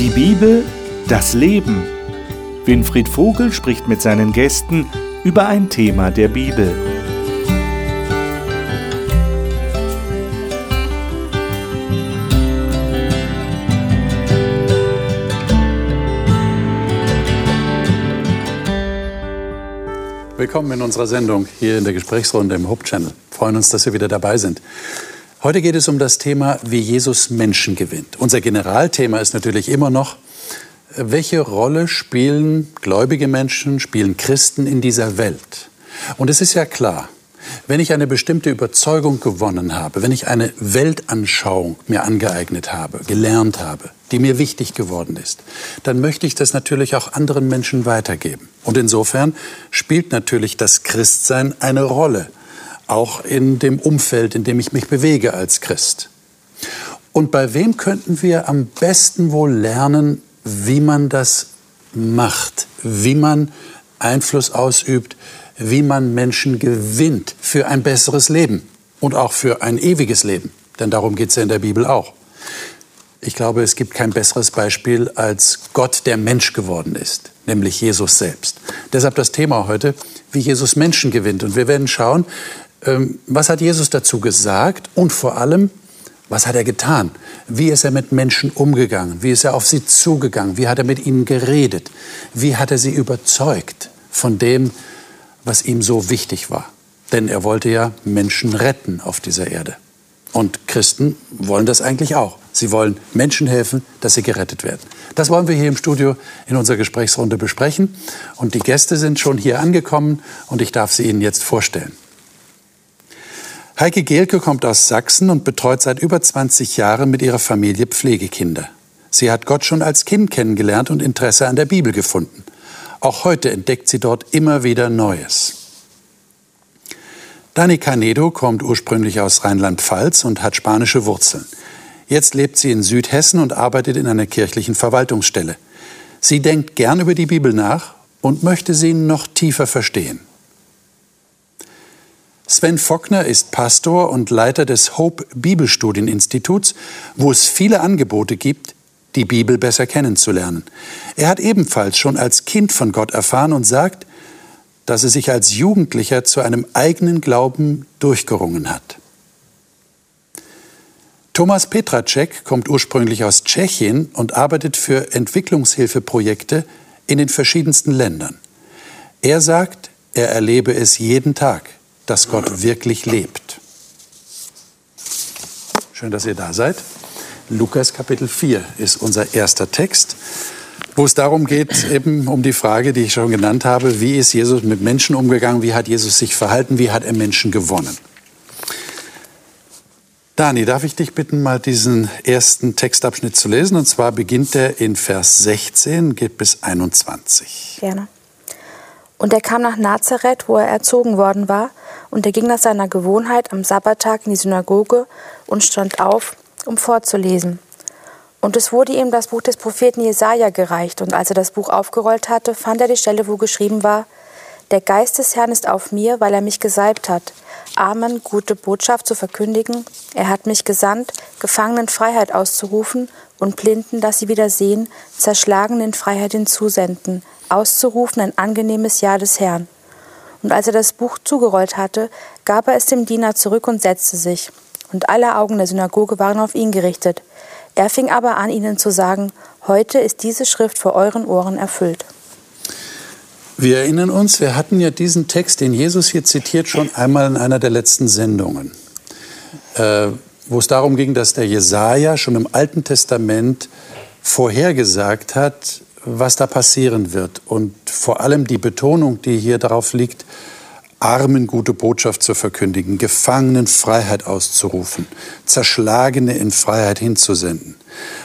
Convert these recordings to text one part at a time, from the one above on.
Die Bibel, das Leben. Winfried Vogel spricht mit seinen Gästen über ein Thema der Bibel. Willkommen in unserer Sendung hier in der Gesprächsrunde im Hope Channel. Freuen uns, dass Sie wieder dabei sind. Heute geht es um das Thema, wie Jesus Menschen gewinnt. Unser Generalthema ist natürlich immer noch, welche Rolle spielen gläubige Menschen, spielen Christen in dieser Welt? Und es ist ja klar, wenn ich eine bestimmte Überzeugung gewonnen habe, wenn ich eine Weltanschauung mir angeeignet habe, gelernt habe, die mir wichtig geworden ist, dann möchte ich das natürlich auch anderen Menschen weitergeben. Und insofern spielt natürlich das Christsein eine Rolle auch in dem Umfeld, in dem ich mich bewege als Christ. Und bei wem könnten wir am besten wohl lernen, wie man das macht, wie man Einfluss ausübt, wie man Menschen gewinnt für ein besseres Leben und auch für ein ewiges Leben. Denn darum geht es ja in der Bibel auch. Ich glaube, es gibt kein besseres Beispiel als Gott, der Mensch geworden ist, nämlich Jesus selbst. Deshalb das Thema heute, wie Jesus Menschen gewinnt. Und wir werden schauen, was hat Jesus dazu gesagt und vor allem, was hat er getan? Wie ist er mit Menschen umgegangen? Wie ist er auf sie zugegangen? Wie hat er mit ihnen geredet? Wie hat er sie überzeugt von dem, was ihm so wichtig war? Denn er wollte ja Menschen retten auf dieser Erde. Und Christen wollen das eigentlich auch. Sie wollen Menschen helfen, dass sie gerettet werden. Das wollen wir hier im Studio in unserer Gesprächsrunde besprechen. Und die Gäste sind schon hier angekommen und ich darf sie Ihnen jetzt vorstellen. Heike Gehlke kommt aus Sachsen und betreut seit über 20 Jahren mit ihrer Familie Pflegekinder. Sie hat Gott schon als Kind kennengelernt und Interesse an der Bibel gefunden. Auch heute entdeckt sie dort immer wieder Neues. Dani Canedo kommt ursprünglich aus Rheinland-Pfalz und hat spanische Wurzeln. Jetzt lebt sie in Südhessen und arbeitet in einer kirchlichen Verwaltungsstelle. Sie denkt gern über die Bibel nach und möchte sie noch tiefer verstehen. Sven Fockner ist Pastor und Leiter des Hope Bibelstudieninstituts, wo es viele Angebote gibt, die Bibel besser kennenzulernen. Er hat ebenfalls schon als Kind von Gott erfahren und sagt, dass er sich als Jugendlicher zu einem eigenen Glauben durchgerungen hat. Thomas Petracek kommt ursprünglich aus Tschechien und arbeitet für Entwicklungshilfeprojekte in den verschiedensten Ländern. Er sagt, er erlebe es jeden Tag dass Gott wirklich lebt. Schön, dass ihr da seid. Lukas Kapitel 4 ist unser erster Text, wo es darum geht, eben um die Frage, die ich schon genannt habe, wie ist Jesus mit Menschen umgegangen, wie hat Jesus sich verhalten, wie hat er Menschen gewonnen. Dani, darf ich dich bitten, mal diesen ersten Textabschnitt zu lesen? Und zwar beginnt er in Vers 16, geht bis 21. Gerne. Und er kam nach Nazareth, wo er erzogen worden war, und er ging nach seiner Gewohnheit am Sabbattag in die Synagoge und stand auf, um vorzulesen. Und es wurde ihm das Buch des Propheten Jesaja gereicht, und als er das Buch aufgerollt hatte, fand er die Stelle, wo geschrieben war: Der Geist des Herrn ist auf mir, weil er mich gesalbt hat, Armen gute Botschaft zu verkündigen. Er hat mich gesandt, Gefangenen Freiheit auszurufen und Blinden, dass sie wieder sehen, Zerschlagenen Freiheit hinzusenden, auszurufen ein angenehmes Jahr des Herrn. Und als er das Buch zugerollt hatte, gab er es dem Diener zurück und setzte sich. Und alle Augen der Synagoge waren auf ihn gerichtet. Er fing aber an, ihnen zu sagen, heute ist diese Schrift vor euren Ohren erfüllt. Wir erinnern uns, wir hatten ja diesen Text, den Jesus hier zitiert, schon einmal in einer der letzten Sendungen, äh, wo es darum ging, dass der Jesaja schon im Alten Testament vorhergesagt hat, was da passieren wird. Und vor allem die Betonung, die hier darauf liegt, Armen gute Botschaft zu verkündigen, Gefangenen Freiheit auszurufen, Zerschlagene in Freiheit hinzusenden,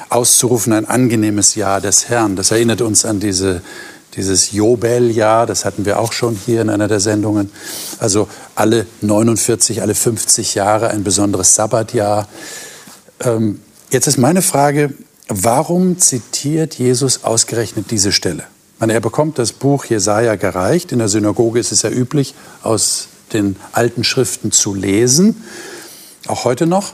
auszurufen ein angenehmes Jahr des Herrn. Das erinnert uns an diese, dieses Jobeljahr, das hatten wir auch schon hier in einer der Sendungen. Also alle 49, alle 50 Jahre ein besonderes Sabbatjahr. Ähm, jetzt ist meine Frage, Warum zitiert Jesus ausgerechnet diese Stelle? Meine, er bekommt das Buch Jesaja gereicht. In der Synagoge ist es ja üblich, aus den alten Schriften zu lesen. Auch heute noch.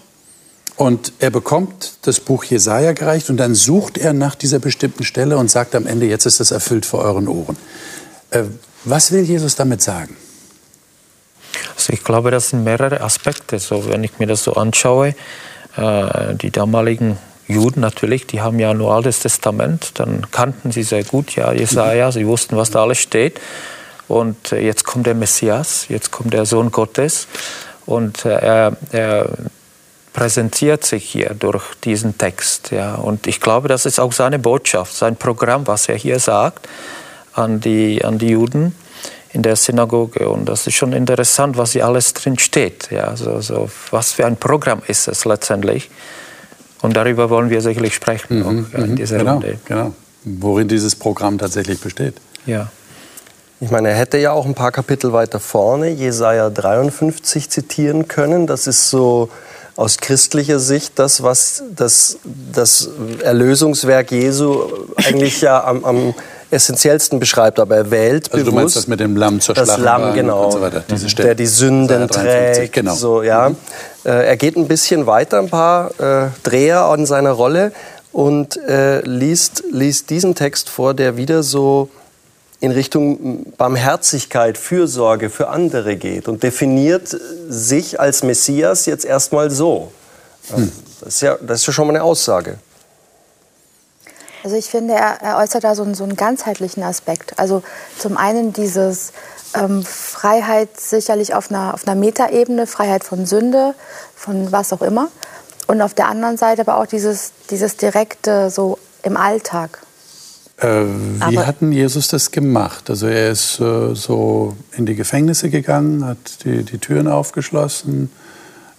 Und er bekommt das Buch Jesaja gereicht und dann sucht er nach dieser bestimmten Stelle und sagt am Ende, jetzt ist das erfüllt vor euren Ohren. Äh, was will Jesus damit sagen? Also ich glaube, das sind mehrere Aspekte. So, wenn ich mir das so anschaue, äh, die damaligen Juden natürlich, die haben ja nur Altes Testament, dann kannten sie sehr gut ja Jesaja, sie wussten, was da alles steht. Und äh, jetzt kommt der Messias, jetzt kommt der Sohn Gottes und äh, er, er präsentiert sich hier durch diesen Text. Ja. Und ich glaube, das ist auch seine Botschaft, sein Programm, was er hier sagt an die, an die Juden in der Synagoge. Und das ist schon interessant, was hier alles drin steht. Ja. So, so, was für ein Programm ist es letztendlich. Und darüber wollen wir sicherlich sprechen mhm, auch, in mhm. dieser genau, Runde. Genau. Worin dieses Programm tatsächlich besteht. Ja. Ich meine, er hätte ja auch ein paar Kapitel weiter vorne Jesaja 53 zitieren können. Das ist so aus christlicher Sicht das, was das, das Erlösungswerk Jesu eigentlich ja am, am essentiellsten beschreibt. Aber er wählt also bewusst. Du meinst das mit dem Lamm zur Das Lamm, genau. So Diese Stelle. Der die Sünden trägt. Genau. So, ja. Mhm. Äh, er geht ein bisschen weiter, ein paar äh, Dreher an seiner Rolle und äh, liest, liest diesen Text vor, der wieder so in Richtung Barmherzigkeit, Fürsorge für andere geht und definiert sich als Messias jetzt erstmal so. Hm. Das, ist ja, das ist ja schon mal eine Aussage. Also ich finde, er, er äußert da so einen, so einen, ganzheitlichen Aspekt. Also zum einen dieses ähm, Freiheit sicherlich auf einer, auf einer Metaebene, Freiheit von Sünde, von was auch immer. Und auf der anderen Seite aber auch dieses, dieses direkte so im Alltag. Äh, wie Aber hat denn Jesus das gemacht? Also er ist äh, so in die Gefängnisse gegangen, hat die, die Türen aufgeschlossen,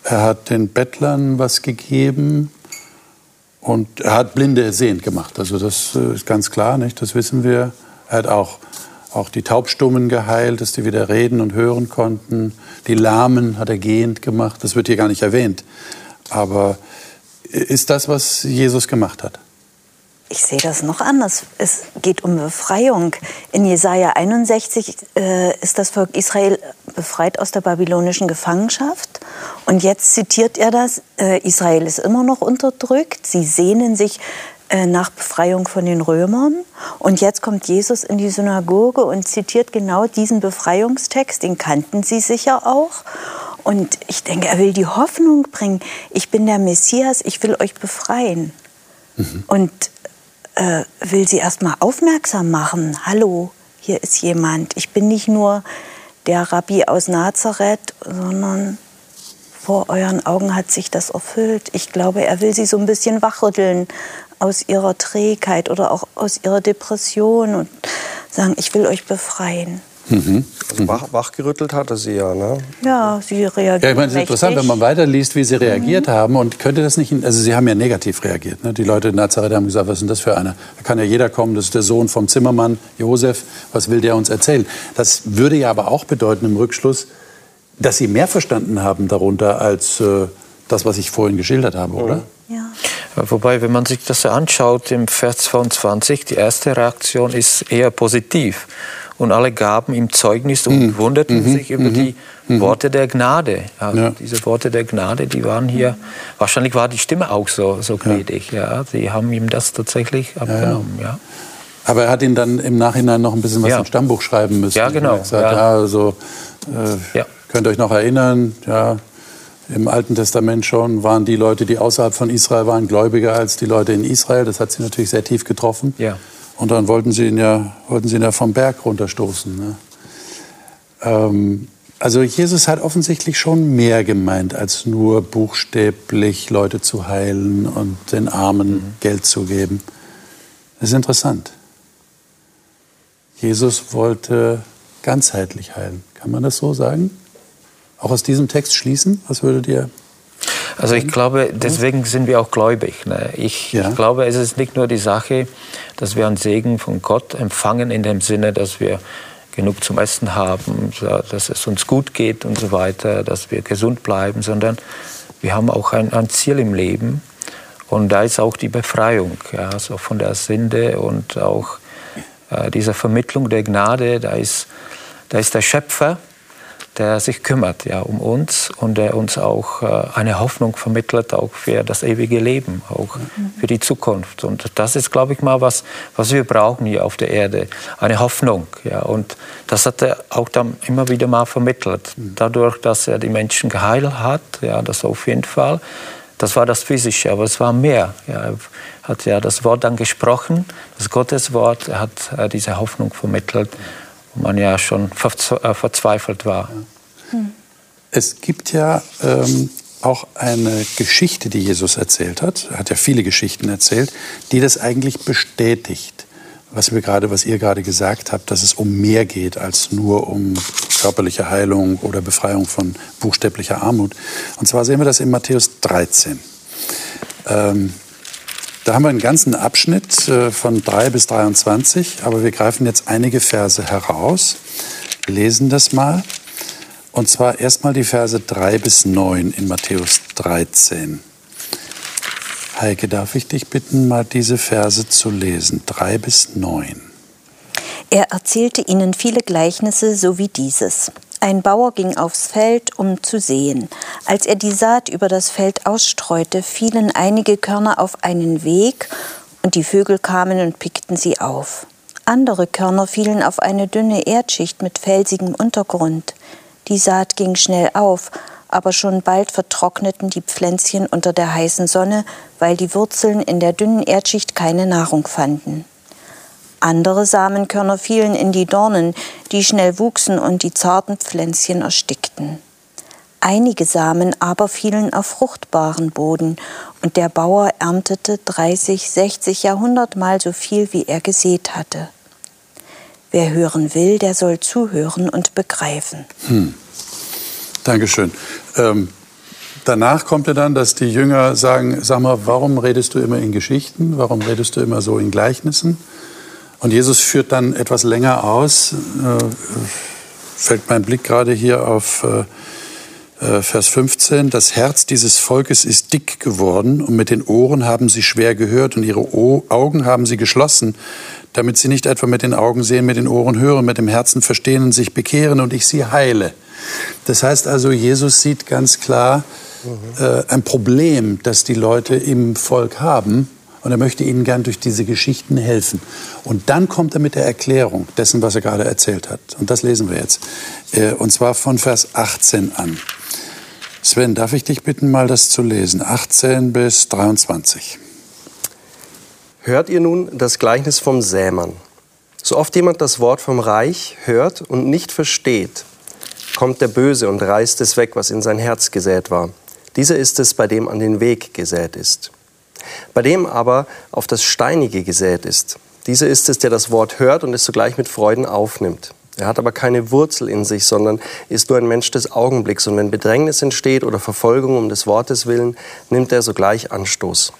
er hat den Bettlern was gegeben und er hat Blinde sehend gemacht. Also das äh, ist ganz klar, nicht? das wissen wir. Er hat auch, auch die Taubstummen geheilt, dass die wieder reden und hören konnten. Die Lahmen hat er gehend gemacht. Das wird hier gar nicht erwähnt. Aber ist das, was Jesus gemacht hat? Ich sehe das noch anders. Es geht um Befreiung. In Jesaja 61 äh, ist das Volk Israel befreit aus der babylonischen Gefangenschaft. Und jetzt zitiert er das: äh, Israel ist immer noch unterdrückt. Sie sehnen sich nach Befreiung von den Römern. Und jetzt kommt Jesus in die Synagoge und zitiert genau diesen Befreiungstext. Den kannten sie sicher auch. Und ich denke, er will die Hoffnung bringen. Ich bin der Messias, ich will euch befreien. Mhm. Und äh, will sie erstmal aufmerksam machen. Hallo, hier ist jemand. Ich bin nicht nur der Rabbi aus Nazareth, sondern vor euren Augen hat sich das erfüllt. Ich glaube, er will sie so ein bisschen wachrütteln aus ihrer Trägheit oder auch aus ihrer Depression und sagen, ich will euch befreien. Mhm. Also wach, wachgerüttelt hatte sie ja, ne? Ja, sie reagiert. Ja, ich meine, es ist interessant, wenn man weiterliest, wie sie reagiert mhm. haben. Und könnte das nicht, also sie haben ja negativ reagiert. Ne? Die Leute in Nazareth haben gesagt, was ist denn das für einer? Da kann ja jeder kommen, das ist der Sohn vom Zimmermann, Josef. Was will der uns erzählen? Das würde ja aber auch bedeuten im Rückschluss, dass sie mehr verstanden haben darunter als äh, das, was ich vorhin geschildert habe, oder? Mhm. Ja. Wobei, wenn man sich das anschaut im Vers 22, die erste Reaktion ist eher positiv und alle gaben ihm Zeugnis und mhm. wunderten mhm. sich über mhm. die mhm. Worte der Gnade. Also ja. Diese Worte der Gnade, die waren hier, wahrscheinlich war die Stimme auch so, so gnädig. Ja. ja. Sie haben ihm das tatsächlich abgenommen. Ja. Aber er hat ihn dann im Nachhinein noch ein bisschen was im Stammbuch schreiben müssen. Ja, genau. Gesagt, ja. also, äh, Könnt ihr euch noch erinnern, ja, im Alten Testament schon waren die Leute, die außerhalb von Israel waren, gläubiger als die Leute in Israel. Das hat sie natürlich sehr tief getroffen. Ja. Und dann wollten sie ihn ja, wollten sie ihn ja vom Berg runterstoßen. Ne? Ähm, also Jesus hat offensichtlich schon mehr gemeint, als nur buchstäblich Leute zu heilen und den Armen mhm. Geld zu geben. Das ist interessant. Jesus wollte ganzheitlich heilen. Kann man das so sagen? Auch aus diesem Text schließen? Was würdet ihr also ich glaube, deswegen sind wir auch gläubig. Ne? Ich, ja. ich, glaube, es ist nicht nur die Sache, dass wir einen Segen von Gott empfangen in dem Sinne, dass wir genug zum Essen haben, dass es uns gut geht und so weiter, dass wir gesund bleiben, sondern wir haben auch ein, ein Ziel im Leben. Und da ist auch die Befreiung ja, so von der Sünde und auch äh, dieser Vermittlung der Gnade. Da ist, da ist der Schöpfer der sich kümmert ja, um uns und der uns auch äh, eine Hoffnung vermittelt, auch für das ewige Leben, auch für die Zukunft. Und das ist, glaube ich, mal was, was wir brauchen hier auf der Erde, eine Hoffnung. Ja. Und das hat er auch dann immer wieder mal vermittelt. Dadurch, dass er die Menschen geheilt hat, ja, das auf jeden Fall. Das war das Physische, aber es war mehr. Ja, er hat ja das Wort dann gesprochen, das Gotteswort, er hat äh, diese Hoffnung vermittelt man ja schon äh, verzweifelt war. Es gibt ja ähm, auch eine Geschichte, die Jesus erzählt hat. Er hat ja viele Geschichten erzählt, die das eigentlich bestätigt. Was, wir gerade, was ihr gerade gesagt habt, dass es um mehr geht als nur um körperliche Heilung oder Befreiung von buchstäblicher Armut. Und zwar sehen wir das in Matthäus 13. Ähm, da haben wir einen ganzen Abschnitt äh, von 3 bis 23, aber wir greifen jetzt einige Verse heraus, lesen das mal. Und zwar erstmal die Verse 3 bis 9 in Matthäus 13. Heike, darf ich dich bitten, mal diese Verse zu lesen, 3 bis 9. Er erzählte ihnen viele Gleichnisse, so wie dieses. Ein Bauer ging aufs Feld, um zu sehen. Als er die Saat über das Feld ausstreute, fielen einige Körner auf einen Weg, und die Vögel kamen und pickten sie auf. Andere Körner fielen auf eine dünne Erdschicht mit felsigem Untergrund. Die Saat ging schnell auf, aber schon bald vertrockneten die Pflänzchen unter der heißen Sonne, weil die Wurzeln in der dünnen Erdschicht keine Nahrung fanden. Andere Samenkörner fielen in die Dornen, die schnell wuchsen und die zarten Pflänzchen erstickten. Einige Samen aber fielen auf fruchtbaren Boden, und der Bauer erntete 30, 60, Jahrhundertmal so viel, wie er gesät hatte. Wer hören will, der soll zuhören und begreifen. Hm. Dankeschön. Ähm, danach kommt ja dann, dass die Jünger sagen, sag mal, warum redest du immer in Geschichten? Warum redest du immer so in Gleichnissen? Und Jesus führt dann etwas länger aus, äh, fällt mein Blick gerade hier auf äh, äh Vers 15, das Herz dieses Volkes ist dick geworden und mit den Ohren haben sie schwer gehört und ihre Augen haben sie geschlossen, damit sie nicht etwa mit den Augen sehen, mit den Ohren hören, mit dem Herzen verstehen und sich bekehren und ich sie heile. Das heißt also, Jesus sieht ganz klar äh, ein Problem, das die Leute im Volk haben und er möchte ihnen gern durch diese Geschichten helfen. Und dann kommt er mit der Erklärung dessen, was er gerade erzählt hat. Und das lesen wir jetzt. Äh, und zwar von Vers 18 an. Sven, darf ich dich bitten, mal das zu lesen? 18 bis 23. Hört ihr nun das Gleichnis vom Sämann? So oft jemand das Wort vom Reich hört und nicht versteht, kommt der Böse und reißt es weg, was in sein Herz gesät war. Dieser ist es, bei dem an den Weg gesät ist. Bei dem aber auf das Steinige gesät ist, dieser ist es, der das Wort hört und es sogleich mit Freuden aufnimmt. Er hat aber keine Wurzel in sich, sondern ist nur ein Mensch des Augenblicks. Und wenn Bedrängnis entsteht oder Verfolgung um des Wortes willen, nimmt er sogleich Anstoß.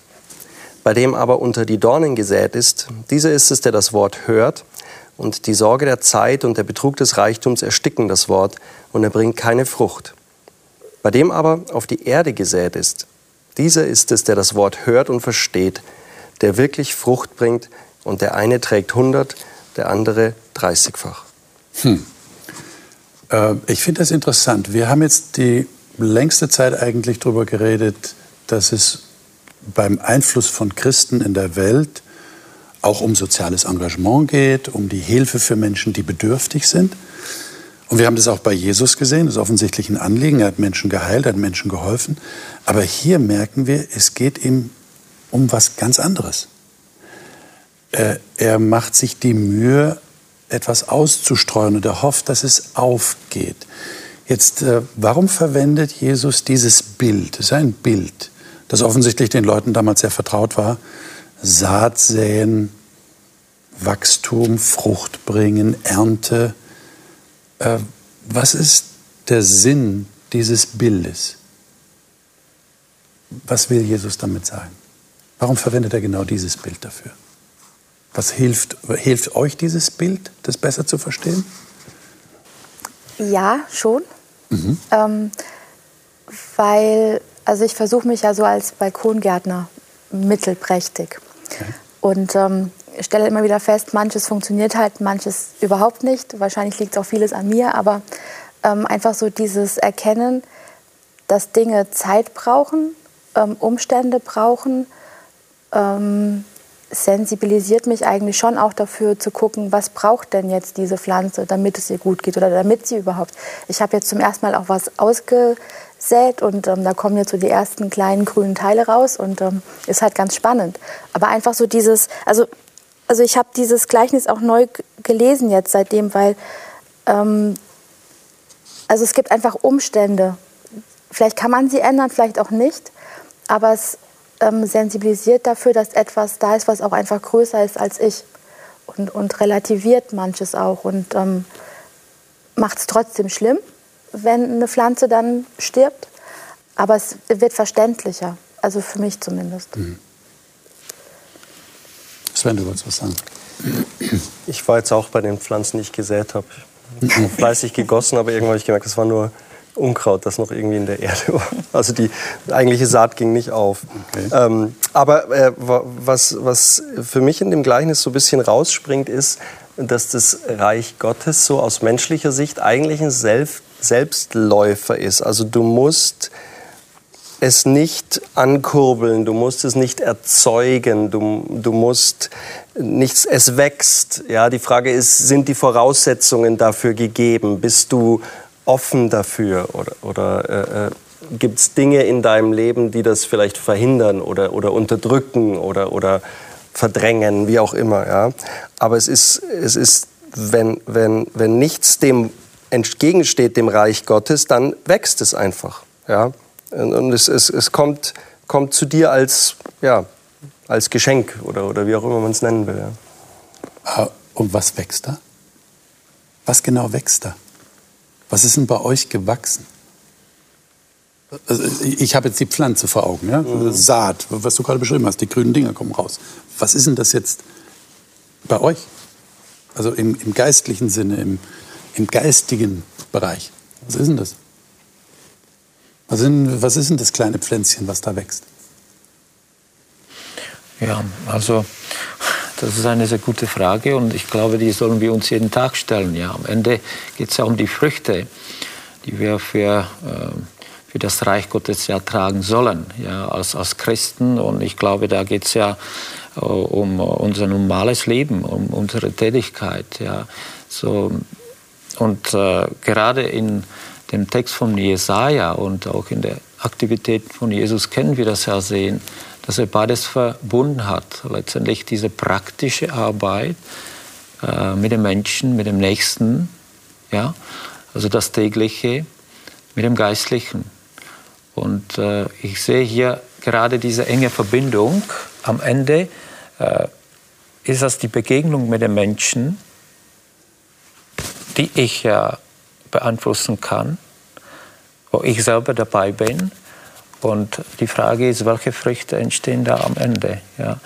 Bei dem aber unter die Dornen gesät ist, dieser ist es, der das Wort hört, und die Sorge der Zeit und der Betrug des Reichtums ersticken das Wort, und er bringt keine Frucht. Bei dem aber auf die Erde gesät ist, dieser ist es, der das Wort hört und versteht, der wirklich Frucht bringt und der eine trägt 100, der andere 30-fach. Hm. Äh, ich finde das interessant. Wir haben jetzt die längste Zeit eigentlich darüber geredet, dass es beim Einfluss von Christen in der Welt auch um soziales Engagement geht, um die Hilfe für Menschen, die bedürftig sind. Und wir haben das auch bei Jesus gesehen, das ist offensichtlich ein Anliegen. Er hat Menschen geheilt, er hat Menschen geholfen. Aber hier merken wir, es geht ihm um was ganz anderes. Er, er macht sich die Mühe, etwas auszustreuen und er hofft, dass es aufgeht. Jetzt, äh, warum verwendet Jesus dieses Bild? Das ist ein Bild, das offensichtlich den Leuten damals sehr vertraut war. Saat säen, Wachstum, Frucht bringen, Ernte. Äh, was ist der Sinn dieses Bildes? Was will Jesus damit sagen? Warum verwendet er genau dieses Bild dafür? Was hilft, hilft euch dieses Bild, das besser zu verstehen? Ja, schon. Mhm. Ähm, weil, also ich versuche mich ja so als Balkongärtner mittelprächtig. Okay. Und ähm, stelle immer wieder fest, manches funktioniert halt, manches überhaupt nicht. Wahrscheinlich liegt auch vieles an mir, aber ähm, einfach so dieses Erkennen, dass Dinge Zeit brauchen, ähm, Umstände brauchen, ähm, sensibilisiert mich eigentlich schon auch dafür zu gucken, was braucht denn jetzt diese Pflanze, damit es ihr gut geht oder damit sie überhaupt. Ich habe jetzt zum ersten Mal auch was ausgesät und ähm, da kommen jetzt so die ersten kleinen grünen Teile raus und ähm, ist halt ganz spannend. Aber einfach so dieses, also, also ich habe dieses Gleichnis auch neu gelesen jetzt seitdem, weil ähm, also es gibt einfach Umstände. Vielleicht kann man sie ändern, vielleicht auch nicht, aber es ähm, sensibilisiert dafür, dass etwas da ist, was auch einfach größer ist als ich. Und, und relativiert manches auch und ähm, macht es trotzdem schlimm, wenn eine Pflanze dann stirbt. Aber es wird verständlicher, also für mich zumindest. Mhm. Sven, du wolltest was sagen. Ich war jetzt auch bei den Pflanzen, die ich gesät habe. Fleißig gegossen, aber irgendwann habe ich gemerkt, das war nur Unkraut, das noch irgendwie in der Erde war. Also die eigentliche Saat ging nicht auf. Okay. Ähm, aber äh, was, was für mich in dem Gleichnis so ein bisschen rausspringt, ist, dass das Reich Gottes so aus menschlicher Sicht eigentlich ein Selbst Selbstläufer ist. Also du musst es nicht ankurbeln, du musst es nicht erzeugen, du, du musst nichts, es wächst. Ja, die Frage ist, sind die Voraussetzungen dafür gegeben? Bist du offen dafür oder, oder äh, äh gibt es Dinge in deinem Leben, die das vielleicht verhindern oder, oder unterdrücken oder, oder verdrängen, wie auch immer. Ja? Aber es ist, es ist wenn, wenn, wenn nichts dem entgegensteht, dem Reich Gottes, dann wächst es einfach. Ja? Und es, es, es kommt, kommt zu dir als, ja, als Geschenk oder, oder wie auch immer man es nennen will. Ja. Ah, und was wächst da? Was genau wächst da? Was ist denn bei euch gewachsen? Also ich habe jetzt die Pflanze vor Augen, ja? Mhm. Saat, was du gerade beschrieben hast, die grünen Dinger kommen raus. Was ist denn das jetzt bei euch? Also im, im geistlichen Sinne, im, im geistigen Bereich. Was ist denn das? Was, was ist denn das kleine Pflänzchen, was da wächst? Ja, also das ist eine sehr gute Frage und ich glaube, die sollen wir uns jeden Tag stellen. Ja, am Ende geht es ja um die Früchte, die wir für, äh, für das Reich Gottes ja tragen sollen, ja, als, als Christen. Und ich glaube, da geht es ja äh, um unser normales Leben, um unsere Tätigkeit. Ja. So, und äh, gerade in dem Text von Jesaja und auch in der Aktivität von Jesus können wir das ja sehen dass er beides verbunden hat. Letztendlich diese praktische Arbeit äh, mit dem Menschen, mit dem Nächsten, ja, also das tägliche mit dem Geistlichen. Und äh, ich sehe hier gerade diese enge Verbindung. Am Ende äh, ist das die Begegnung mit dem Menschen, die ich ja beeinflussen kann, wo ich selber dabei bin und die Frage ist, welche Früchte entstehen da am Ende? Ja.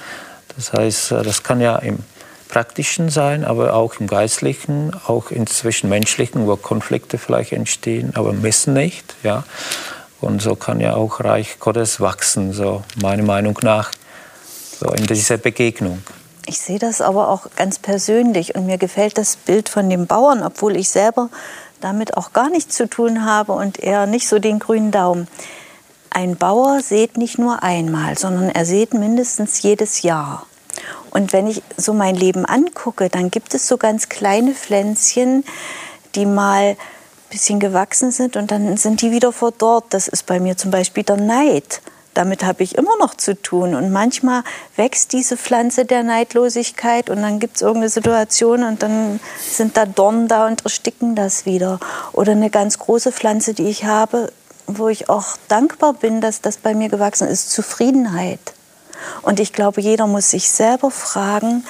Das heißt, äh, das kann ja im Praktischen sein, aber auch im Geistlichen, auch im Zwischenmenschlichen, wo Konflikte vielleicht entstehen, aber müssen nicht. Ja. Und so kann ja auch Reich Gottes wachsen, so meiner Meinung nach, so in dieser Begegnung. Ich sehe das aber auch ganz persönlich und mir gefällt das Bild von dem Bauern, obwohl ich selber damit auch gar nichts zu tun habe und eher nicht so den grünen Daumen. Ein Bauer sät nicht nur einmal, sondern er sät mindestens jedes Jahr. Und wenn ich so mein Leben angucke, dann gibt es so ganz kleine Pflänzchen, die mal ein bisschen gewachsen sind und dann sind die wieder verdorrt. Das ist bei mir zum Beispiel der Neid. Damit habe ich immer noch zu tun. Und manchmal wächst diese Pflanze der Neidlosigkeit und dann gibt es irgendeine Situation und dann sind da Dornen da und ersticken das wieder. Oder eine ganz große Pflanze, die ich habe, wo ich auch dankbar bin, dass das bei mir gewachsen ist, Zufriedenheit. Und ich glaube, jeder muss sich selber fragen,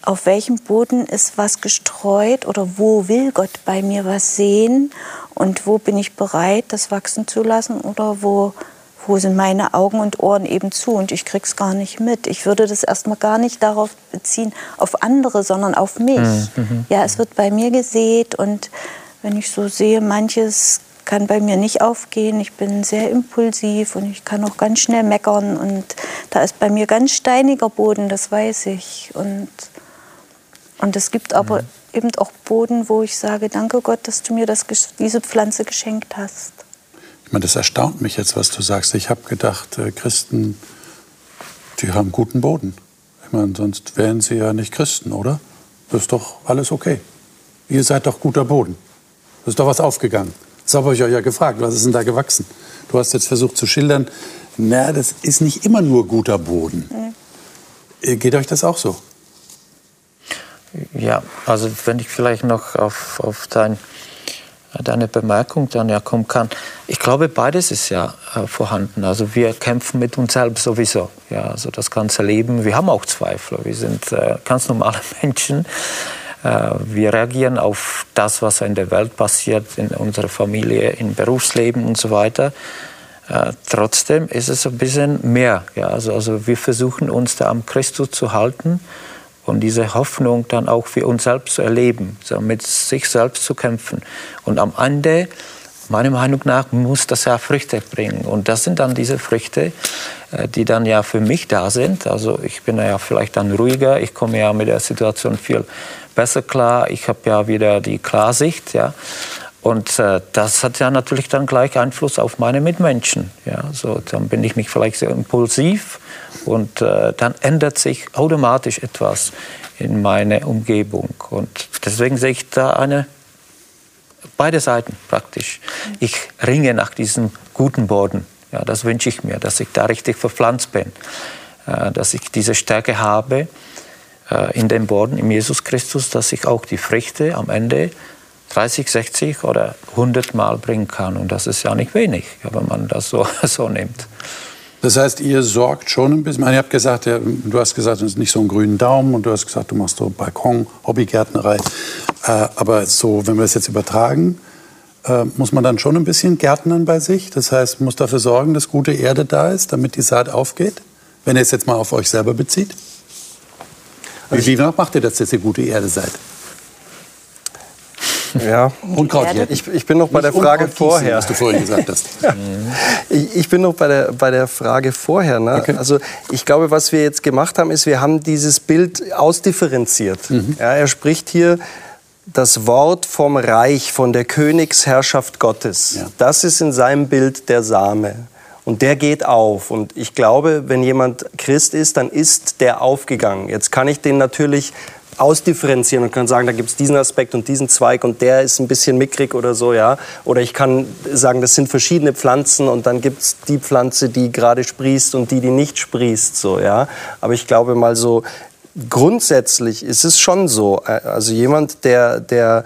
auf welchem Boden ist was gestreut oder wo will Gott bei mir was sehen und wo bin ich bereit, das wachsen zu lassen oder wo, wo sind meine Augen und Ohren eben zu und ich krieg's gar nicht mit. Ich würde das erstmal gar nicht darauf beziehen, auf andere, sondern auf mich. Mhm. mhm. Ja, es wird bei mir gesät und wenn ich so sehe, manches kann bei mir nicht aufgehen. Ich bin sehr impulsiv und ich kann auch ganz schnell meckern. Und da ist bei mir ganz steiniger Boden, das weiß ich. Und, und es gibt aber mhm. eben auch Boden, wo ich sage, danke Gott, dass du mir das, diese Pflanze geschenkt hast. Das erstaunt mich jetzt, was du sagst. Ich habe gedacht, äh, Christen, die haben guten Boden. Ich meine, sonst wären sie ja nicht Christen, oder? Das ist doch alles okay. Ihr seid doch guter Boden. Das ist doch was aufgegangen. Das habe ich euch ja gefragt, was ist denn da gewachsen? Du hast jetzt versucht zu schildern, na, das ist nicht immer nur guter Boden. Mhm. Geht euch das auch so? Ja, also wenn ich vielleicht noch auf, auf dein, deine Bemerkung dann ja kommen kann. Ich glaube, beides ist ja äh, vorhanden. Also wir kämpfen mit uns selbst sowieso. Ja, also das ganze Leben, wir haben auch Zweifel. Wir sind äh, ganz normale Menschen. Äh, wir reagieren auf das, was in der Welt passiert, in unserer Familie, im Berufsleben und so weiter. Trotzdem ist es ein bisschen mehr. Ja, also, also wir versuchen uns da am Christus zu halten und diese Hoffnung dann auch für uns selbst zu erleben, so mit sich selbst zu kämpfen. Und am Ende, meiner Meinung nach, muss das ja Früchte bringen. Und das sind dann diese Früchte, äh, die dann ja für mich da sind. Also ich bin ja vielleicht dann ruhiger, ich komme ja mit der Situation viel besser klar, ich habe ja wieder die Klarsicht, ja. Und äh, das hat ja natürlich dann gleich Einfluss auf meine Mitmenschen. Ja, so, dann bin ich mich vielleicht sehr impulsiv und äh, dann ändert sich automatisch etwas in meiner Umgebung. Und deswegen sehe ich da eine, beide Seiten praktisch. Ich ringe nach diesem guten Boden. Ja, das wünsche ich mir, dass ich da richtig verpflanzt bin, äh, dass ich diese Stärke habe äh, in dem Boden, in Jesus Christus, dass ich auch die Früchte am Ende 30, 60 oder 100 Mal bringen kann. Und das ist ja nicht wenig, wenn man das so, so nimmt. Das heißt, ihr sorgt schon ein bisschen. Ich habe gesagt, ja, du hast gesagt, du hast nicht so einen grünen Daumen und du hast gesagt, du machst so Balkon, Hobbygärtnerei. Äh, aber so, wenn wir das jetzt übertragen, äh, muss man dann schon ein bisschen gärtnern bei sich. Das heißt, muss dafür sorgen, dass gute Erde da ist, damit die Saat aufgeht. Wenn ihr es jetzt mal auf euch selber bezieht. Wie, wie macht ihr das, dass ihr gute Erde seid? Ja. Unkraut ich, ich bin noch bei der Frage vorher. Was du vorhin gesagt hast. ich, ich, bin noch bei der, bei der Frage vorher. Ne? Okay. Also ich glaube, was wir jetzt gemacht haben, ist, wir haben dieses Bild ausdifferenziert. Mhm. Ja, er spricht hier das Wort vom Reich, von der Königsherrschaft Gottes. Ja. Das ist in seinem Bild der Same. Und der geht auf. Und ich glaube, wenn jemand Christ ist, dann ist der aufgegangen. Jetzt kann ich den natürlich ausdifferenzieren und kann sagen, da gibt es diesen Aspekt und diesen Zweig und der ist ein bisschen mickrig oder so, ja. Oder ich kann sagen, das sind verschiedene Pflanzen und dann gibt es die Pflanze, die gerade sprießt und die, die nicht sprießt, so, ja. Aber ich glaube mal so, grundsätzlich ist es schon so, also jemand, der, der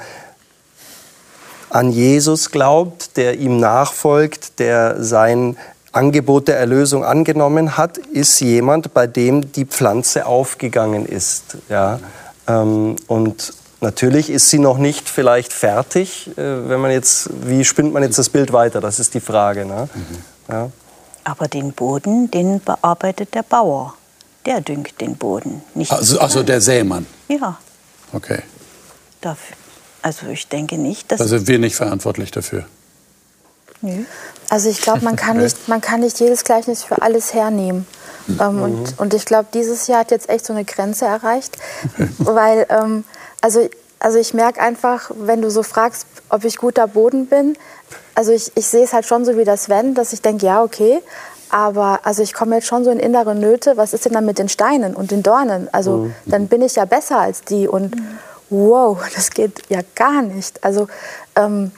an Jesus glaubt, der ihm nachfolgt, der sein Angebot der Erlösung angenommen hat, ist jemand, bei dem die Pflanze aufgegangen ist. Ja? Ähm, und natürlich ist sie noch nicht vielleicht fertig, äh, wenn man jetzt, wie spinnt man jetzt das Bild weiter? Das ist die Frage. Ne? Mhm. Ja. Aber den Boden, den bearbeitet der Bauer. Der düngt den Boden, nicht also, also der Sämann? Ja. Okay. Dafür. Also ich denke nicht, dass... Da sind wir nicht verantwortlich dafür. Also ich glaube, man, kann nicht, man kann nicht jedes Gleichnis für alles hernehmen. Ähm, und, mhm. und ich glaube, dieses Jahr hat jetzt echt so eine Grenze erreicht, weil ähm, also, also ich merke einfach, wenn du so fragst, ob ich guter Boden bin, also ich, ich sehe es halt schon so wie das Wenn, dass ich denke, ja, okay, aber also ich komme jetzt schon so in innere Nöte, was ist denn dann mit den Steinen und den Dornen? Also mhm. dann bin ich ja besser als die und wow, das geht ja gar nicht. Also ähm,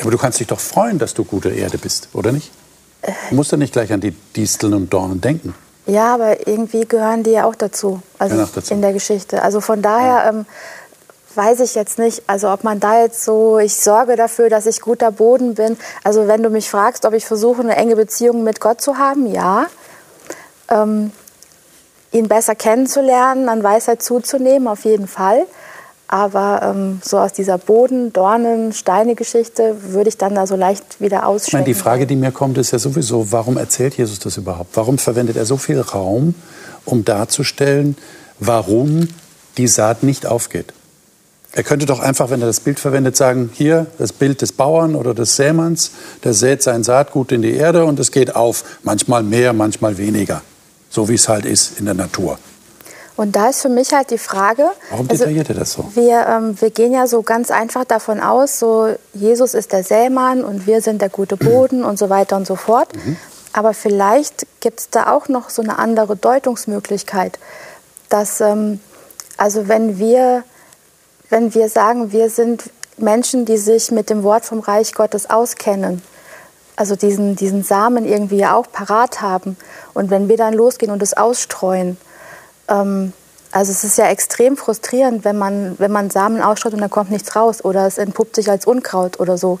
aber du kannst dich doch freuen, dass du gute Erde bist, oder nicht? Du musst ja nicht gleich an die Disteln und Dornen denken. Ja, aber irgendwie gehören die ja auch dazu, also auch dazu. in der Geschichte. Also von daher ja. ähm, weiß ich jetzt nicht, also ob man da jetzt so, ich sorge dafür, dass ich guter Boden bin. Also wenn du mich fragst, ob ich versuche, eine enge Beziehung mit Gott zu haben, ja. Ähm, ihn besser kennenzulernen, an Weisheit zuzunehmen, auf jeden Fall. Aber ähm, so aus dieser Boden-, Dornen-, Steine-Geschichte würde ich dann da so leicht wieder ausschwenken. die Frage, die mir kommt, ist ja sowieso, warum erzählt Jesus das überhaupt? Warum verwendet er so viel Raum, um darzustellen, warum die Saat nicht aufgeht? Er könnte doch einfach, wenn er das Bild verwendet, sagen, hier das Bild des Bauern oder des Sämanns, der sät sein Saatgut in die Erde und es geht auf. Manchmal mehr, manchmal weniger. So wie es halt ist in der Natur. Und da ist für mich halt die Frage. Warum also, detailliert er das so? Wir, ähm, wir gehen ja so ganz einfach davon aus, so Jesus ist der Sämann und wir sind der gute Boden und so weiter und so fort. Mhm. Aber vielleicht gibt es da auch noch so eine andere Deutungsmöglichkeit, dass ähm, also wenn wir, wenn wir sagen, wir sind Menschen, die sich mit dem Wort vom Reich Gottes auskennen, also diesen, diesen Samen irgendwie auch parat haben und wenn wir dann losgehen und es ausstreuen, ähm, also es ist ja extrem frustrierend, wenn man, wenn man Samen ausstreut und dann kommt nichts raus oder es entpuppt sich als Unkraut oder so.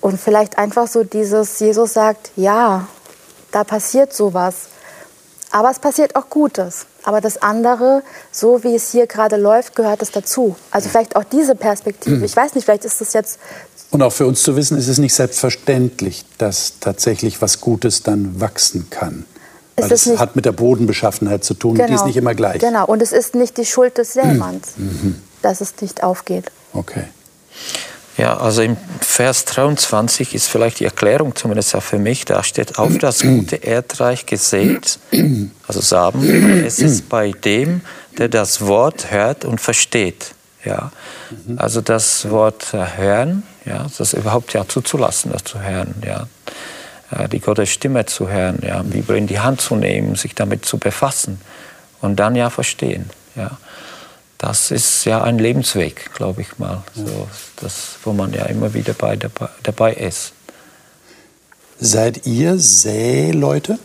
Und vielleicht einfach so dieses, Jesus sagt, ja, da passiert sowas. Aber es passiert auch Gutes. Aber das andere, so wie es hier gerade läuft, gehört es dazu. Also vielleicht auch diese Perspektive. Ich weiß nicht, vielleicht ist das jetzt. Und auch für uns zu wissen, ist es nicht selbstverständlich, dass tatsächlich was Gutes dann wachsen kann. Weil das nicht, hat mit der Bodenbeschaffenheit zu tun, genau, die ist nicht immer gleich. Genau, und es ist nicht die Schuld des Sämanns, mhm. dass es nicht aufgeht. Okay. Ja, also im Vers 23 ist vielleicht die Erklärung, zumindest auch für mich, da steht auf das gute Erdreich gesät, also Samen, es ist bei dem, der das Wort hört und versteht. Ja, also das Wort hören, ja, das überhaupt ja zuzulassen, das zu hören, ja, die Gottes Stimme zu hören, ja, Bibel in die Hand zu nehmen, sich damit zu befassen und dann ja verstehen, ja das ist ja ein Lebensweg, glaube ich mal, so, das, wo man ja immer wieder bei, dabei, dabei ist. Seid ihr Säleute?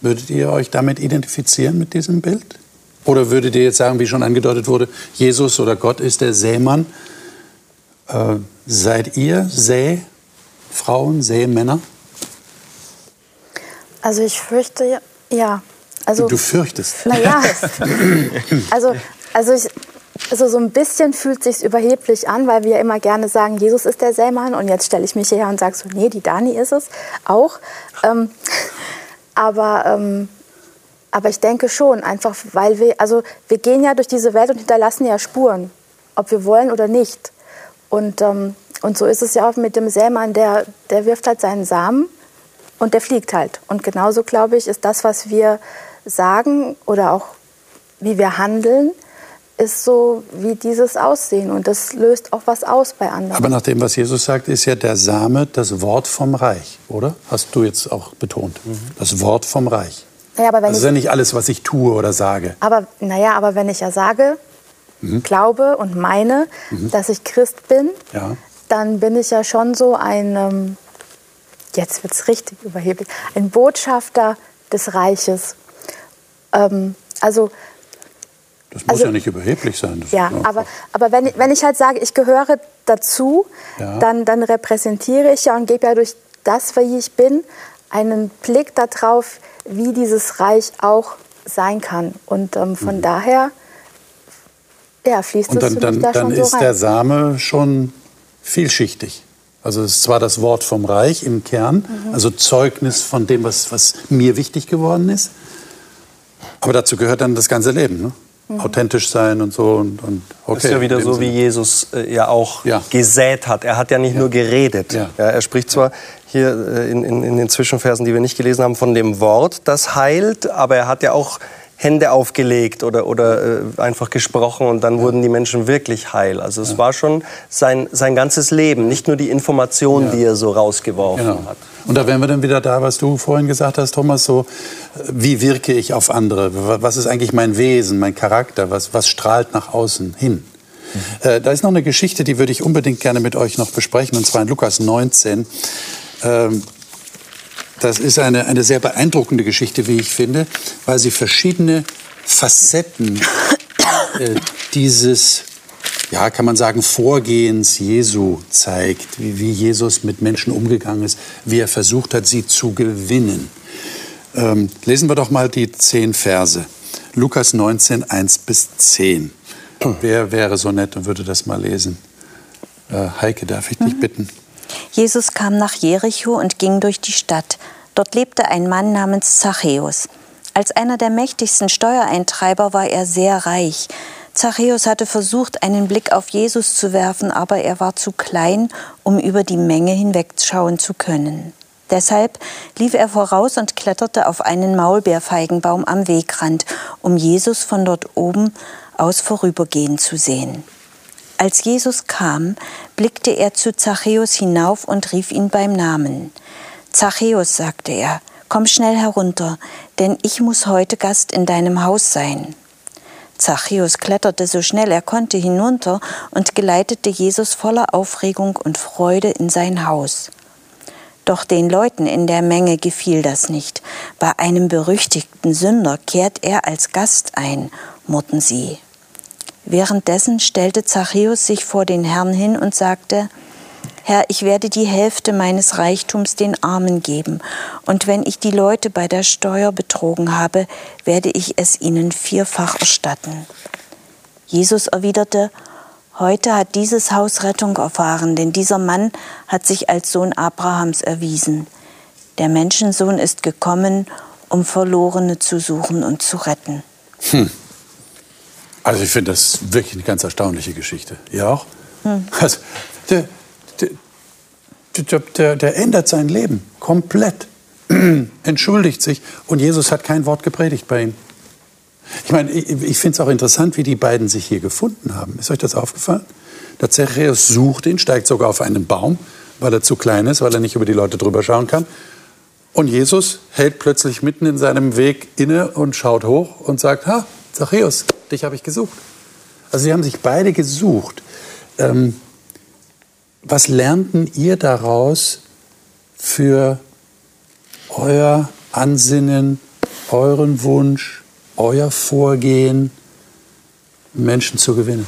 Würdet ihr euch damit identifizieren mit diesem Bild? Oder würdet ihr jetzt sagen, wie schon angedeutet wurde, Jesus oder Gott ist der Sämann? Äh, seid ihr Säfrauen, Sämänner? Also ich fürchte, ja. Also, du fürchtest. Naja, also also, ich, also so ein bisschen fühlt sich überheblich an, weil wir immer gerne sagen, Jesus ist der Sämann und jetzt stelle ich mich hierher und sage so, nee, die Dani ist es auch. Ähm, aber, ähm, aber ich denke schon, einfach weil wir, also wir gehen ja durch diese Welt und hinterlassen ja Spuren, ob wir wollen oder nicht. Und, ähm, und so ist es ja auch mit dem Sämann, der, der wirft halt seinen Samen und der fliegt halt. Und genauso, glaube ich, ist das, was wir sagen oder auch wie wir handeln, ist so wie dieses Aussehen und das löst auch was aus bei anderen. Aber nach dem, was Jesus sagt, ist ja der Same das Wort vom Reich, oder? Hast du jetzt auch betont. Mhm. Das Wort vom Reich. Naja, aber wenn das ist ja nicht alles, was ich tue oder sage. Aber naja, aber wenn ich ja sage, mhm. glaube und meine, mhm. dass ich Christ bin, ja. dann bin ich ja schon so ein, ähm, jetzt wird es richtig überheblich, ein Botschafter des Reiches. Ähm, also das muss also, ja nicht überheblich sein. ja, aber, aber wenn, wenn ich halt sage, ich gehöre dazu, ja. dann, dann repräsentiere ich ja und gebe ja durch das, wie ich bin, einen Blick darauf, wie dieses Reich auch sein kann. Und ähm, von mhm. daher ja, fließt und dann, es dann, da dann schon ist so der Same schon vielschichtig. Also es ist zwar das Wort vom Reich im Kern, mhm. also Zeugnis von dem, was, was mir wichtig geworden ist, aber dazu gehört dann das ganze Leben. Ne? mhm. authentisch sein und so. Und, und okay, das ist ja wieder so, Sinne. wie Jesus äh, ja auch ja. gesät hat. Er hat ja nicht ja. nur geredet. Ja. er spricht zwar hier äh, in, in, in den Zwischenversen, die wir nicht gelesen haben, von dem Wort, das heilt, aber er hat ja auch Hände aufgelegt oder, oder äh, einfach gesprochen und dann wurden die Menschen wirklich heil. Also es ja. war schon sein, sein ganzes Leben, nicht nur die Informationen, ja. die er so rausgeworfen genau. hat. Und da wären wir dann wieder da, was du vorhin gesagt hast, Thomas, so wie wirke ich auf andere? Was ist eigentlich mein Wesen, mein Charakter? Was, was strahlt nach außen hin? Mhm. Äh, da ist noch eine Geschichte, die würde ich unbedingt gerne mit euch noch besprechen, und zwar in Lukas 19. Ähm, das ist eine, eine sehr beeindruckende Geschichte, wie ich finde, weil sie verschiedene Facetten äh, dieses, ja, kann man sagen, Vorgehens Jesu zeigt, wie, wie Jesus mit Menschen umgegangen ist, wie er versucht hat, sie zu gewinnen. Ähm, lesen wir doch mal die zehn Verse. Lukas 19, 1 bis 10. Wer wäre so nett und würde das mal lesen? Äh, Heike, darf ich dich mhm. bitten? Jesus kam nach Jericho und ging durch die Stadt. Dort lebte ein Mann namens Zachäus. Als einer der mächtigsten Steuereintreiber war er sehr reich. Zachäus hatte versucht, einen Blick auf Jesus zu werfen, aber er war zu klein, um über die Menge hinwegschauen zu können. Deshalb lief er voraus und kletterte auf einen Maulbeerfeigenbaum am Wegrand, um Jesus von dort oben aus vorübergehen zu sehen. Als Jesus kam, blickte er zu Zachäus hinauf und rief ihn beim Namen. Zachäus, sagte er, komm schnell herunter, denn ich muss heute Gast in deinem Haus sein. Zachäus kletterte so schnell er konnte hinunter und geleitete Jesus voller Aufregung und Freude in sein Haus. Doch den Leuten in der Menge gefiel das nicht. Bei einem berüchtigten Sünder kehrt er als Gast ein, murrten sie. Währenddessen stellte Zachäus sich vor den Herrn hin und sagte, Herr, ich werde die Hälfte meines Reichtums den Armen geben, und wenn ich die Leute bei der Steuer betrogen habe, werde ich es ihnen vierfach erstatten. Jesus erwiderte, Heute hat dieses Haus Rettung erfahren, denn dieser Mann hat sich als Sohn Abrahams erwiesen. Der Menschensohn ist gekommen, um Verlorene zu suchen und zu retten. Hm. Also ich finde das wirklich eine ganz erstaunliche Geschichte. Ihr auch? Hm. Also, der, der, der, der ändert sein Leben komplett, entschuldigt sich und Jesus hat kein Wort gepredigt bei ihm. Ich meine, ich, ich finde es auch interessant, wie die beiden sich hier gefunden haben. Ist euch das aufgefallen? Der Zachäus sucht ihn, steigt sogar auf einen Baum, weil er zu klein ist, weil er nicht über die Leute drüber schauen kann. Und Jesus hält plötzlich mitten in seinem Weg inne und schaut hoch und sagt, ha, Zachäus, dich habe ich gesucht. Also sie haben sich beide gesucht. Ähm, was lernten ihr daraus für euer Ansinnen, euren Wunsch, euer Vorgehen, Menschen zu gewinnen?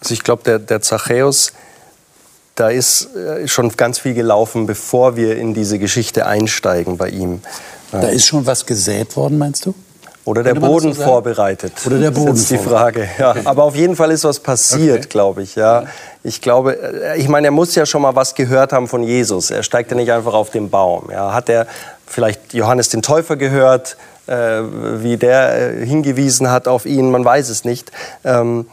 Also ich glaube, der, der Zachäus, da ist äh, schon ganz viel gelaufen, bevor wir in diese Geschichte einsteigen bei ihm. Da ist schon was gesät worden, meinst du? Oder der Boden so vorbereitet. Oder der Boden. Das ist die Frage. Ja. Aber auf jeden Fall ist was passiert, okay. glaube ich. Ja. Ich glaube, äh, ich meine, er muss ja schon mal was gehört haben von Jesus. Er steigt ja nicht einfach auf den Baum. Ja. Hat er vielleicht Johannes den Täufer gehört, äh, wie der äh, hingewiesen hat auf ihn? Man weiß es nicht. Ähm,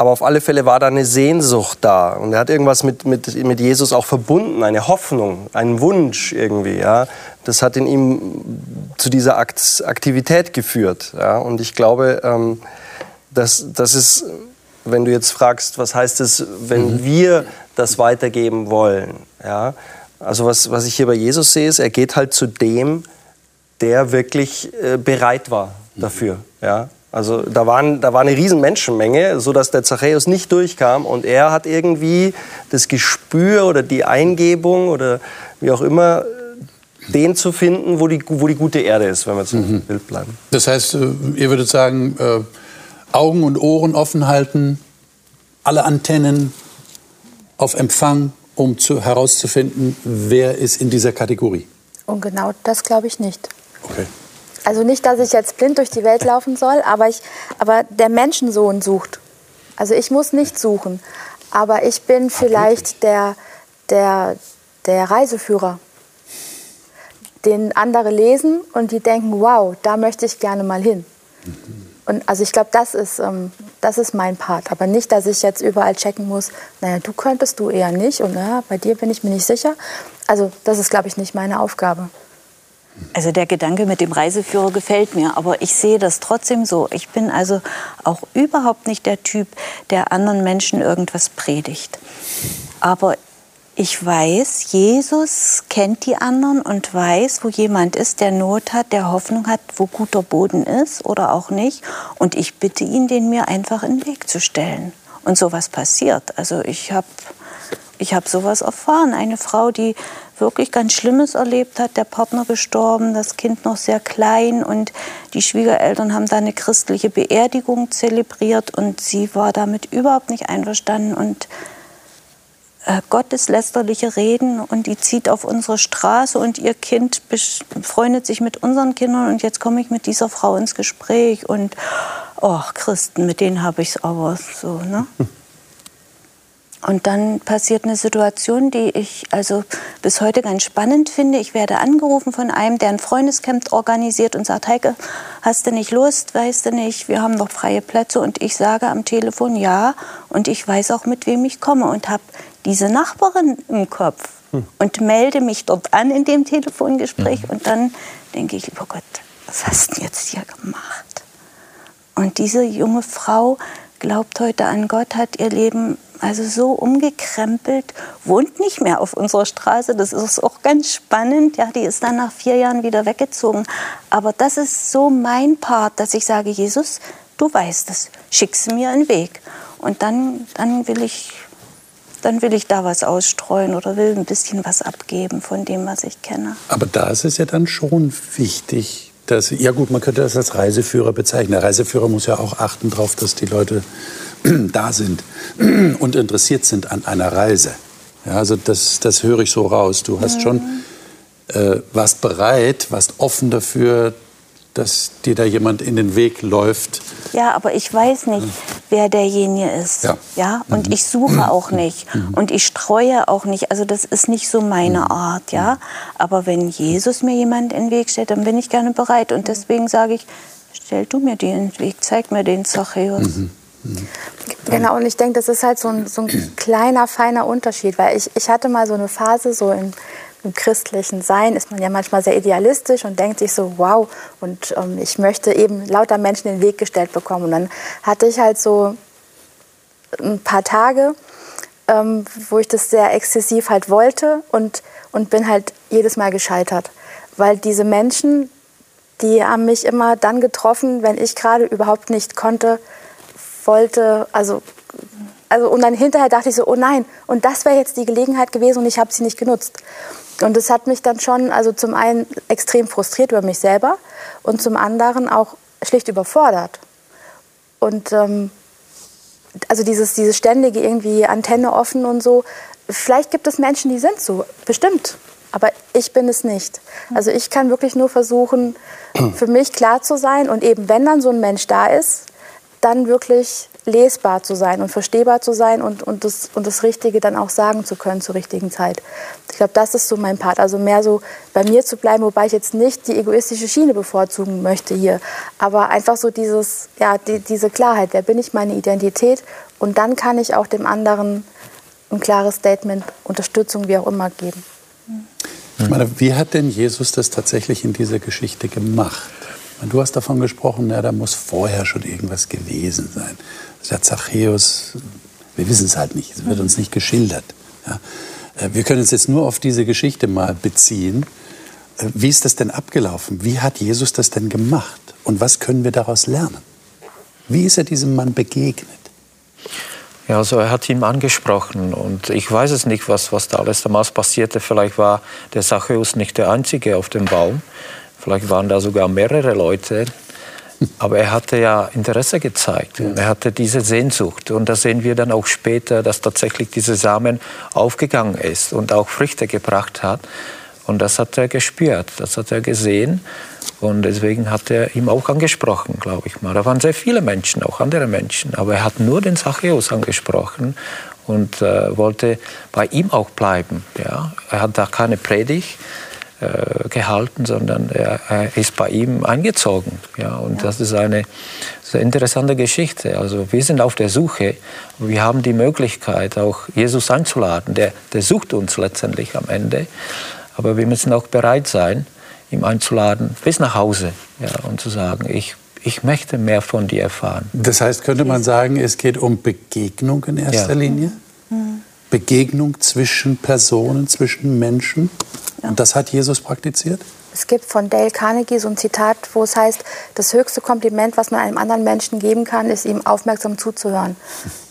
aber auf alle Fälle war da eine Sehnsucht da. Und er hat irgendwas mit, mit, mit Jesus auch verbunden, eine Hoffnung, einen Wunsch irgendwie. Ja. Das hat in ihm zu dieser Aktivität geführt. Ja. Und ich glaube, ähm, dass das ist, wenn du jetzt fragst, was heißt es, wenn mhm. wir das weitergeben wollen. Ja. Also was, was ich hier bei Jesus sehe, ist, er geht halt zu dem, der wirklich äh, bereit war dafür. Ja. Also da, waren, da war eine riesen Menschenmenge, sodass der Zachäus nicht durchkam. Und er hat irgendwie das Gespür oder die Eingebung oder wie auch immer, den zu finden, wo die, wo die gute Erde ist, wenn wir zum mhm. Bild bleiben. Das heißt, äh, ihr würdet sagen, äh, Augen und Ohren offen halten, alle Antennen auf Empfang, um zu, herauszufinden, wer ist in dieser Kategorie. Und genau das glaube ich nicht. Okay. Also nicht, dass ich jetzt blind durch die Welt laufen soll, aber, ich, aber der Menschensohn sucht. Also ich muss nicht suchen, aber ich bin vielleicht der, der, der Reiseführer, den andere lesen und die denken, wow, da möchte ich gerne mal hin. Und also ich glaube, das ist, ähm, das ist mein Part. Aber nicht, dass ich jetzt überall checken muss, naja, du könntest du eher nicht und naja, bei dir bin ich mir nicht sicher. Also das ist, glaube ich, nicht meine Aufgabe. Also der Gedanke mit dem Reiseführer gefällt mir, aber ich sehe das trotzdem so. Ich bin also auch überhaupt nicht der Typ, der anderen Menschen irgendwas predigt. Aber ich weiß, Jesus kennt die anderen und weiß, wo jemand ist, der Not hat, der Hoffnung hat, wo guter Boden ist oder auch nicht. Und ich bitte ihn, den mir einfach in den Weg zu stellen. Und sowas passiert. Also ich habe ich hab sowas erfahren. Eine Frau, die wirklich ganz Schlimmes erlebt hat, der Partner gestorben, das Kind noch sehr klein und die Schwiegereltern haben da eine christliche Beerdigung zelebriert und sie war damit überhaupt nicht einverstanden und äh, gotteslästerliche Reden und die zieht auf unsere Straße und ihr Kind befreundet sich mit unseren Kindern und jetzt komme ich mit dieser Frau ins Gespräch und oh, Christen, mit denen habe ich es aber so, ne? Und dann passiert eine Situation, die ich also bis heute ganz spannend finde. Ich werde angerufen von einem, der ein Freundescamp organisiert und sagt, Heike, hast du nicht Lust, weißt du nicht, wir haben noch freie Plätze. Und ich sage am Telefon ja und ich weiß auch, mit wem ich komme und habe diese Nachbarin im Kopf. hm. und melde mich dort an in dem Telefongespräch mhm. und dann denke ich, lieber Gott, was hast du jetzt hier gemacht? Und diese junge Frau glaubt heute an Gott, hat ihr Leben also so umgekrempelt, wohnt nicht mehr auf unserer Straße. Das ist auch ganz spannend. Ja, die ist dann nach vier Jahren wieder weggezogen. Aber das ist so mein Part, dass ich sage, Jesus, du weißt es, schickst mir einen Weg. Und dann, dann will ich dann will ich da was ausstreuen oder will ein bisschen was abgeben von dem, was ich kenne. Aber da ist es ja dann schon wichtig, dass, ja gut, man könnte das als Reiseführer bezeichnen. Der Reiseführer muss ja auch achten darauf, dass die Leute da sind und interessiert sind an einer Reise. Ja, also das, das höre ich so raus. Du hast schon, äh, warst bereit, warst offen dafür, dass dir da jemand in den Weg läuft. Ja, aber ich weiß nicht, wer derjenige ist. Ja. ja? Und mhm. ich suche auch nicht. Mhm. Und ich streue auch nicht. Also das ist nicht so meine mhm. Art. Ja? Aber wenn Jesus mir jemand in den Weg stellt, dann bin ich gerne bereit. Und deswegen sage ich, stell du mir den in den Weg, zeig mir den Zachäus. Mhm. Genau, und ich denke, das ist halt so ein, so ein kleiner, feiner Unterschied, weil ich, ich hatte mal so eine Phase, so in, im christlichen Sein ist man ja manchmal sehr idealistisch und denkt sich so, wow, und ähm, ich möchte eben lauter Menschen den Weg gestellt bekommen. Und dann hatte ich halt so ein paar Tage, ähm, wo ich das sehr exzessiv halt wollte und, und bin halt jedes Mal gescheitert. Weil diese Menschen, die haben mich immer dann getroffen, wenn ich gerade überhaupt nicht konnte, wollte, also, also und dann hinterher dachte ich so, oh nein, und das wäre jetzt die Gelegenheit gewesen und ich habe sie nicht genutzt. Und das hat mich dann schon, also zum einen extrem frustriert über mich selber und zum anderen auch schlicht überfordert. Und ähm, also dieses, dieses ständige irgendwie Antenne offen und so. Vielleicht gibt es Menschen, die sind so, bestimmt. Aber ich bin es nicht. Also ich kann wirklich nur versuchen, für mich klar zu sein. Und eben, wenn dann so ein Mensch da ist, dann wirklich lesbar zu sein und verstehbar zu sein und, und, das, und das Richtige dann auch sagen zu können zur richtigen Zeit. Ich glaube, das ist so mein Part. Also mehr so bei mir zu bleiben, wobei ich jetzt nicht die egoistische Schiene bevorzugen möchte hier. Aber einfach so dieses, ja, die, diese Klarheit, wer bin ich, meine Identität. Und dann kann ich auch dem anderen ein klares Statement, Unterstützung, wie auch immer geben. Ich meine, wie hat denn Jesus das tatsächlich in dieser Geschichte gemacht? Du hast davon gesprochen, ja, da muss vorher schon irgendwas gewesen sein. Der Zachäus, wir wissen es halt nicht, es wird uns nicht geschildert. Ja. Äh, wir können uns jetzt nur auf diese Geschichte mal beziehen. Äh, wie ist das denn abgelaufen? Wie hat Jesus das denn gemacht? Und was können wir daraus lernen? Wie ist er diesem Mann begegnet? Ja, also er hat ihn angesprochen und ich weiß es nicht, was, was da alles damals passierte. Vielleicht war der Zachäus nicht der Einzige auf dem Baum. Vielleicht waren da sogar mehrere Leute. Aber er hatte ja Interesse gezeigt. Er hatte diese Sehnsucht. Und da sehen wir dann auch später, dass tatsächlich dieser Samen aufgegangen ist und auch Früchte gebracht hat. Und das hat er gespürt, das hat er gesehen. Und deswegen hat er ihm auch angesprochen, glaube ich mal. Da waren sehr viele Menschen, auch andere Menschen. Aber er hat nur den Zachäus angesprochen und äh, wollte bei ihm auch bleiben. Ja? Er hat da keine Predigt äh, gehalten, sondern er, er, ist bei ihm eingezogen. Ja, und ja. das ist eine sehr interessante Geschichte. Also wir sind auf der Suche. Wir haben die Möglichkeit, auch Jesus einzuladen. Der, der sucht uns letztendlich am Ende. Aber wir müssen auch bereit sein, ihm einzuladen bis nach Hause ja, und zu sagen, ich, ich möchte mehr von dir erfahren. Das heißt, könnte man sagen, es geht um Begegnung in erster ja. Linie? Mhm. Begegnung zwischen Personen, zwischen Menschen? Ja. Und das hat Jesus praktiziert? Es gibt von Dale Carnegie so ein Zitat, wo es heißt, das höchste Kompliment, was man einem anderen Menschen geben kann, ist ihm aufmerksam zuzuhören.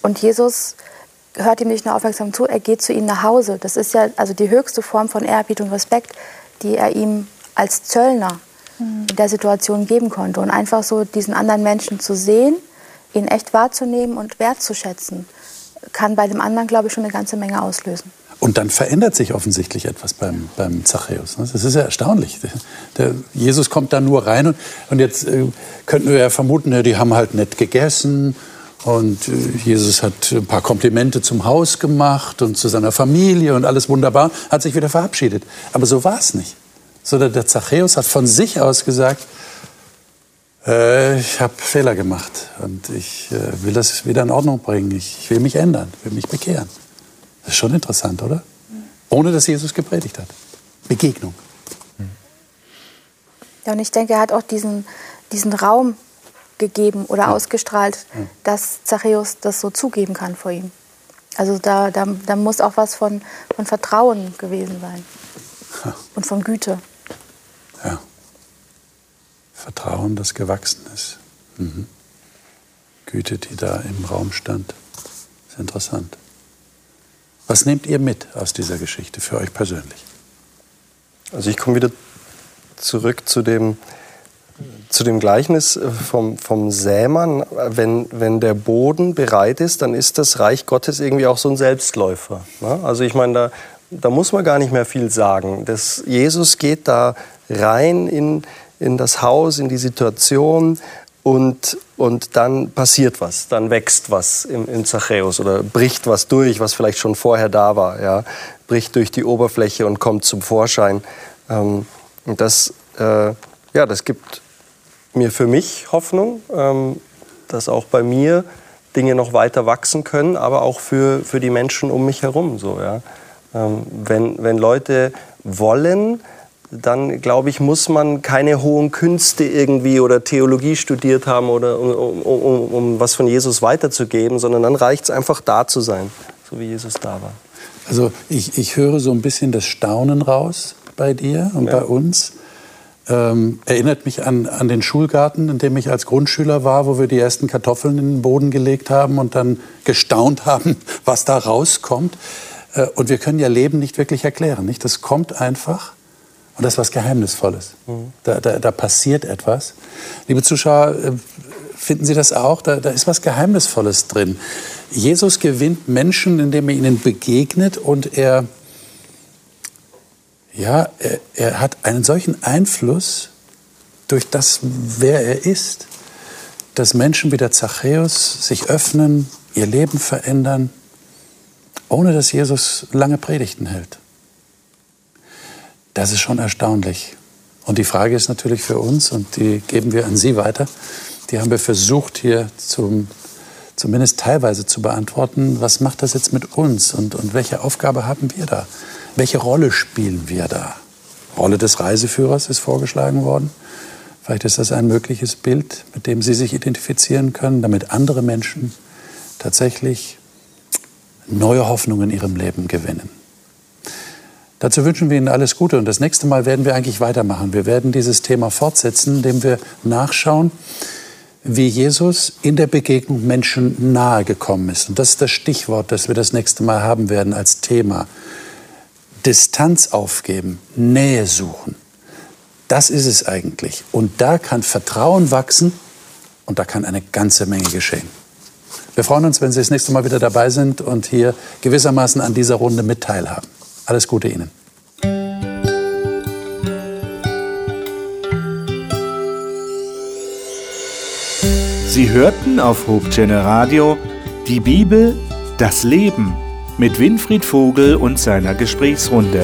Und Jesus hört ihm nicht nur aufmerksam zu, er geht zu ihm nach Hause. Das ist ja also die höchste Form von Ehrerbietung und Respekt, die er ihm als Zöllner in der Situation geben konnte. Und einfach so diesen anderen Menschen zu sehen, ihn echt wahrzunehmen und wertzuschätzen, kann bei dem anderen, glaube ich, schon eine ganze Menge auslösen. Und dann verändert sich offensichtlich etwas beim, beim Zachäus. Das ist ja erstaunlich. Der Jesus kommt da nur rein und, und jetzt äh, könnten wir ja vermuten, ja, die haben halt nett gegessen und äh, Jesus hat ein paar Komplimente zum Haus gemacht und zu seiner Familie und alles wunderbar, hat sich wieder verabschiedet. Aber so war es nicht. Sondern der Zachäus hat von sich aus gesagt, äh, ich habe Fehler gemacht und ich äh, will das wieder in Ordnung bringen. Ich, ich will mich ändern, will mich bekehren. Das ist schon interessant, oder? ohne dass Jesus gepredigt hat. Begegnung. Ja, und ich denke, er hat auch diesen, diesen Raum gegeben oder ja. ausgestrahlt, ja. dass Zachäus das so zugeben kann vor ihm. Also da, da, da muss auch was von, von Vertrauen gewesen sein ja. und von Güte. Ja. Vertrauen, das gewachsen ist. Mhm. Güte, die da im Raum stand. Das ist interessant. Was nehmt ihr mit aus dieser Geschichte für euch persönlich? Also ich komme wieder zurück zu dem, zu dem Gleichnis äh, vom, vom Sämann. Wenn, wenn der Boden bereit ist, dann ist das Reich Gottes irgendwie auch so ein Selbstläufer. Ne? Also ich meine, da, da muss man gar nicht mehr viel sagen. Das, Jesus geht da rein in, in das Haus, in die Situation und, und dann passiert was, dann wächst was im, im Zachäus oder bricht was durch, was vielleicht schon vorher da war, ja, bricht durch die Oberfläche und kommt zum Vorschein. Ähm, das, äh, ja, das gibt mir für mich Hoffnung, ähm, dass auch bei mir Dinge noch weiter wachsen können, aber auch für, für die Menschen um mich herum. So, ja. Ähm, wenn, wenn Leute wollen, dann glaube ich, muss man keine hohen Künste irgendwie oder Theologie studiert haben oder um, um, um, um was von Jesus weiterzugeben, sondern dann reicht es einfach da zu sein, so wie Jesus da war. Also ich, ich höre so ein bisschen das Staunen raus bei dir und ja. bei uns. Ähm, erinnert mich an, an den Schulgarten, in dem ich als Grundschüler war, wo wir die ersten Kartoffeln in den Boden gelegt haben und dann gestaunt haben, was da rauskommt. Äh, und wir können ja Leben nicht wirklich erklären. Nicht? Das kommt einfach und das ist was Geheimnisvolles. Mhm. Da, da, da, passiert etwas. Liebe Zuschauer, äh, finden Sie das auch? Da, da ist was Geheimnisvolles drin. Jesus gewinnt Menschen, indem er ihnen begegnet und er ja, er, er hat einen solchen Einfluss durch das, wer er ist, dass Menschen wie der Zachäus sich öffnen, ihr Leben verändern, ohne dass Jesus lange Predigten hält. Das ist schon erstaunlich. Und die Frage ist natürlich für uns, und die geben wir an Sie weiter, die haben wir versucht hier zum, zumindest teilweise zu beantworten, was macht das jetzt mit uns und, und welche Aufgabe haben wir da? Welche Rolle spielen wir da? Rolle des Reiseführers ist vorgeschlagen worden. Vielleicht ist das ein mögliches Bild, mit dem Sie sich identifizieren können, damit andere Menschen tatsächlich neue Hoffnung in ihrem Leben gewinnen. Dazu wünschen wir Ihnen alles Gute und das nächste Mal werden wir eigentlich weitermachen. Wir werden dieses Thema fortsetzen, indem wir nachschauen, wie Jesus in der Begegnung Menschen nahe gekommen ist. Und das ist das Stichwort, das wir das nächste Mal haben werden als Thema. Distanz aufgeben, Nähe suchen. Das ist es eigentlich. Und da kann Vertrauen wachsen und da kann eine ganze Menge geschehen. Wir freuen uns, wenn Sie das nächste Mal wieder dabei sind und hier gewissermaßen an dieser Runde mit teilhaben. Alles Gute Ihnen. Sie hörten auf Hope Channel Radio die Bibel, das Leben mit Winfried Vogel und seiner Gesprächsrunde.